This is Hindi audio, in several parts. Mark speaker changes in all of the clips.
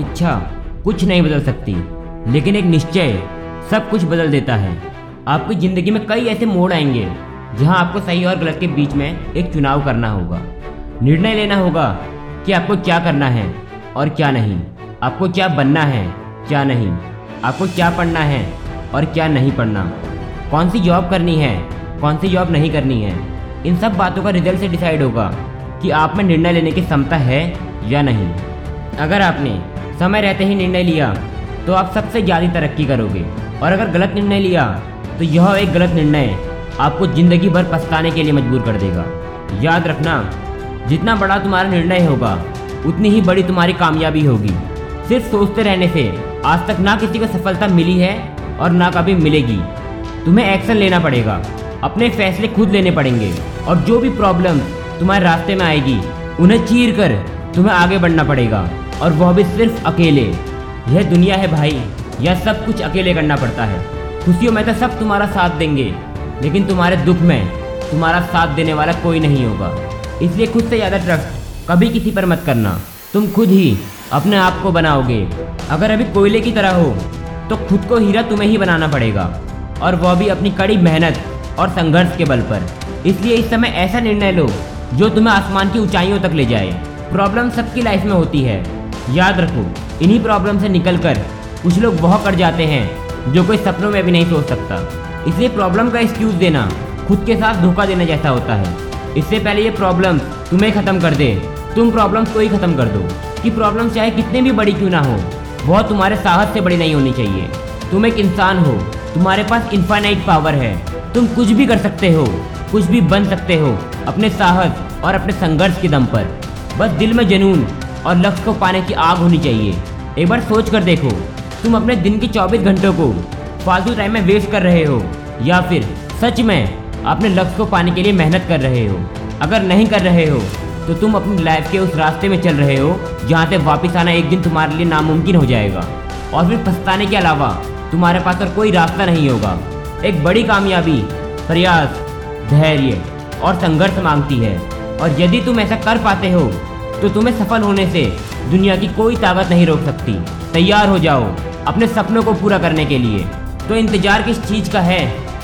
Speaker 1: इच्छा कुछ नहीं बदल सकती, लेकिन एक निश्चय सब कुछ बदल देता है। आपकी ज़िंदगी में कई ऐसे मोड़ आएँगे, जहाँ आपको सही और गलत के बीच में एक चुनाव करना होगा। निर्णय लेना होगा कि आपको क्या करना है और क्या नहीं, आपको क्या बनना है, क्या नहीं, आपको क्या पढ़ना है और क्या नहीं पढ़ना। कौन सी जॉब करनी है, कौन सी जॉब नहीं करनी है, इन सब बातों का रिज़ल्ट से डिसाइड होगा कि आप में निर्णय लेने की क्षमता है या नहीं। अगर आपने समय रहते ही निर्णय लिया तो आप सबसे ज़्यादा तरक्की करोगे। और अगर गलत निर्णय लिया तो यह एक गलत निर्णय आपको ज़िंदगी भर पछताने के लिए मजबूर कर देगा। याद रखना, जितना बड़ा तुम्हारा निर्णय होगा, उतनी ही बड़ी तुम्हारी कामयाबी होगी। सिर्फ़ सोचते रहने से आज तक ना किसी को सफलता मिली है और ना कभी मिलेगी। तुम्हें एक्शन लेना पड़ेगा, अपने फैसले खुद लेने पड़ेंगे, और जो भी प्रॉब्लम तुम्हारे रास्ते में आएगी, उन्हें चीर कर तुम्हें आगे बढ़ना पड़ेगा। और वह भी सिर्फ़ अकेले। यह दुनिया है भाई, यह सब कुछ अकेले करना पड़ता है। खुशियों में तो सब तुम्हारा साथ देंगे, लेकिन तुम्हारे दुख में तुम्हारा साथ देने वाला कोई नहीं होगा। इसलिए खुद से ज़्यादा ट्रस्ट कभी किसी पर मत करना। तुम खुद ही अपने आप को बनाओगे। अगर अभी कोयले की तरह हो तो खुद को हीरा तुम्हें ही बनाना पड़ेगा। और वह भी अपनी कड़ी मेहनत और संघर्ष के बल पर। इसलिए इस समय ऐसा निर्णय लो, जो तुम्हें आसमान की ऊंचाइयों तक ले जाए। प्रॉब्लम सबकी लाइफ में होती है। याद रखो, इन्हीं प्रॉब्लम से निकल कर कुछ लोग वह कर जाते हैं जो कोई सपनों में भी नहीं सोच सकता। इसलिए प्रॉब्लम का एक्सक्यूज देना, खुद के साथ धोखा देना जैसा होता है। इससे पहले ये प्रॉब्लम तुम्हें ख़त्म कर दे। तुम प्रॉब्लम्स को ही ख़त्म कर दो। कि प्रॉब्लम चाहे कितने भी बड़ी क्यों ना हो, वह तुम्हारे साहस से बड़ी नहीं होनी चाहिए। तुम एक इंसान हो, तुम्हारे पास इन्फाइनाइट पावर है। तुम कुछ भी कर सकते हो, कुछ भी बन सकते हो, अपने साहस और अपने संघर्ष के दम पर। बस दिल में जुनून और लक्ष्य को पाने की आग होनी चाहिए। एक बार सोच कर देखो, तुम अपने दिन के 24 घंटों को फालतू टाइम में वेस्ट कर रहे हो, या फिर सच में अपने लक्ष्य को पाने के लिए मेहनत कर रहे हो। अगर नहीं कर रहे हो तो तुम अपनी लाइफ के उस रास्ते में चल रहे हो, जहाँ से वापस आना एक दिन तुम्हारे लिए नामुमकिन हो जाएगा। और फिर पछताने के अलावा, तुम्हारे पास और कोई रास्ता नहीं होगा। एक बड़ी कामयाबी, प्रयास, धैर्य और संघर्ष मांगती है। और यदि तुम ऐसा कर पाते हो तो तुम्हें सफल होने से दुनिया की कोई ताकत नहीं रोक सकती। तैयार हो जाओ अपने सपनों को पूरा करने के लिए। तो इंतज़ार किस चीज़ का है?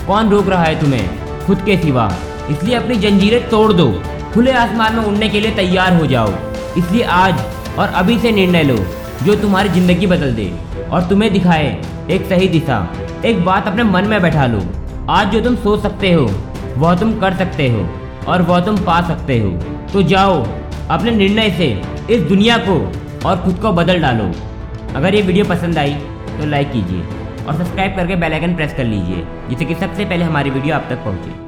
Speaker 1: कौन रोक रहा है तुम्हें? खुद के सिवा। इसलिए अपनी जंजीरें तोड़ दो। खुले आसमान में उड़ने के लिए तैयार हो जाओ। इसलिए आज और अभी से निर्णय लो, जो तुम्हारी ज़िंदगी बदल दे और तुम्हें दिखाए एक सही दिशा। एक बात अपने मन में बैठा लो। आज जो तुम सोच सकते हो, वह तुम कर सकते हो और वह तुम पा सकते हो। तो जाओ अपने निर्णय से इस दुनिया को और खुद को बदल डालो। अगर ये वीडियो पसंद आई तो लाइक कीजिए और सब्सक्राइब करके बेल आइकन प्रेस कर लीजिए, जिससे कि सबसे पहले हमारी वीडियो आप तक पहुँचे।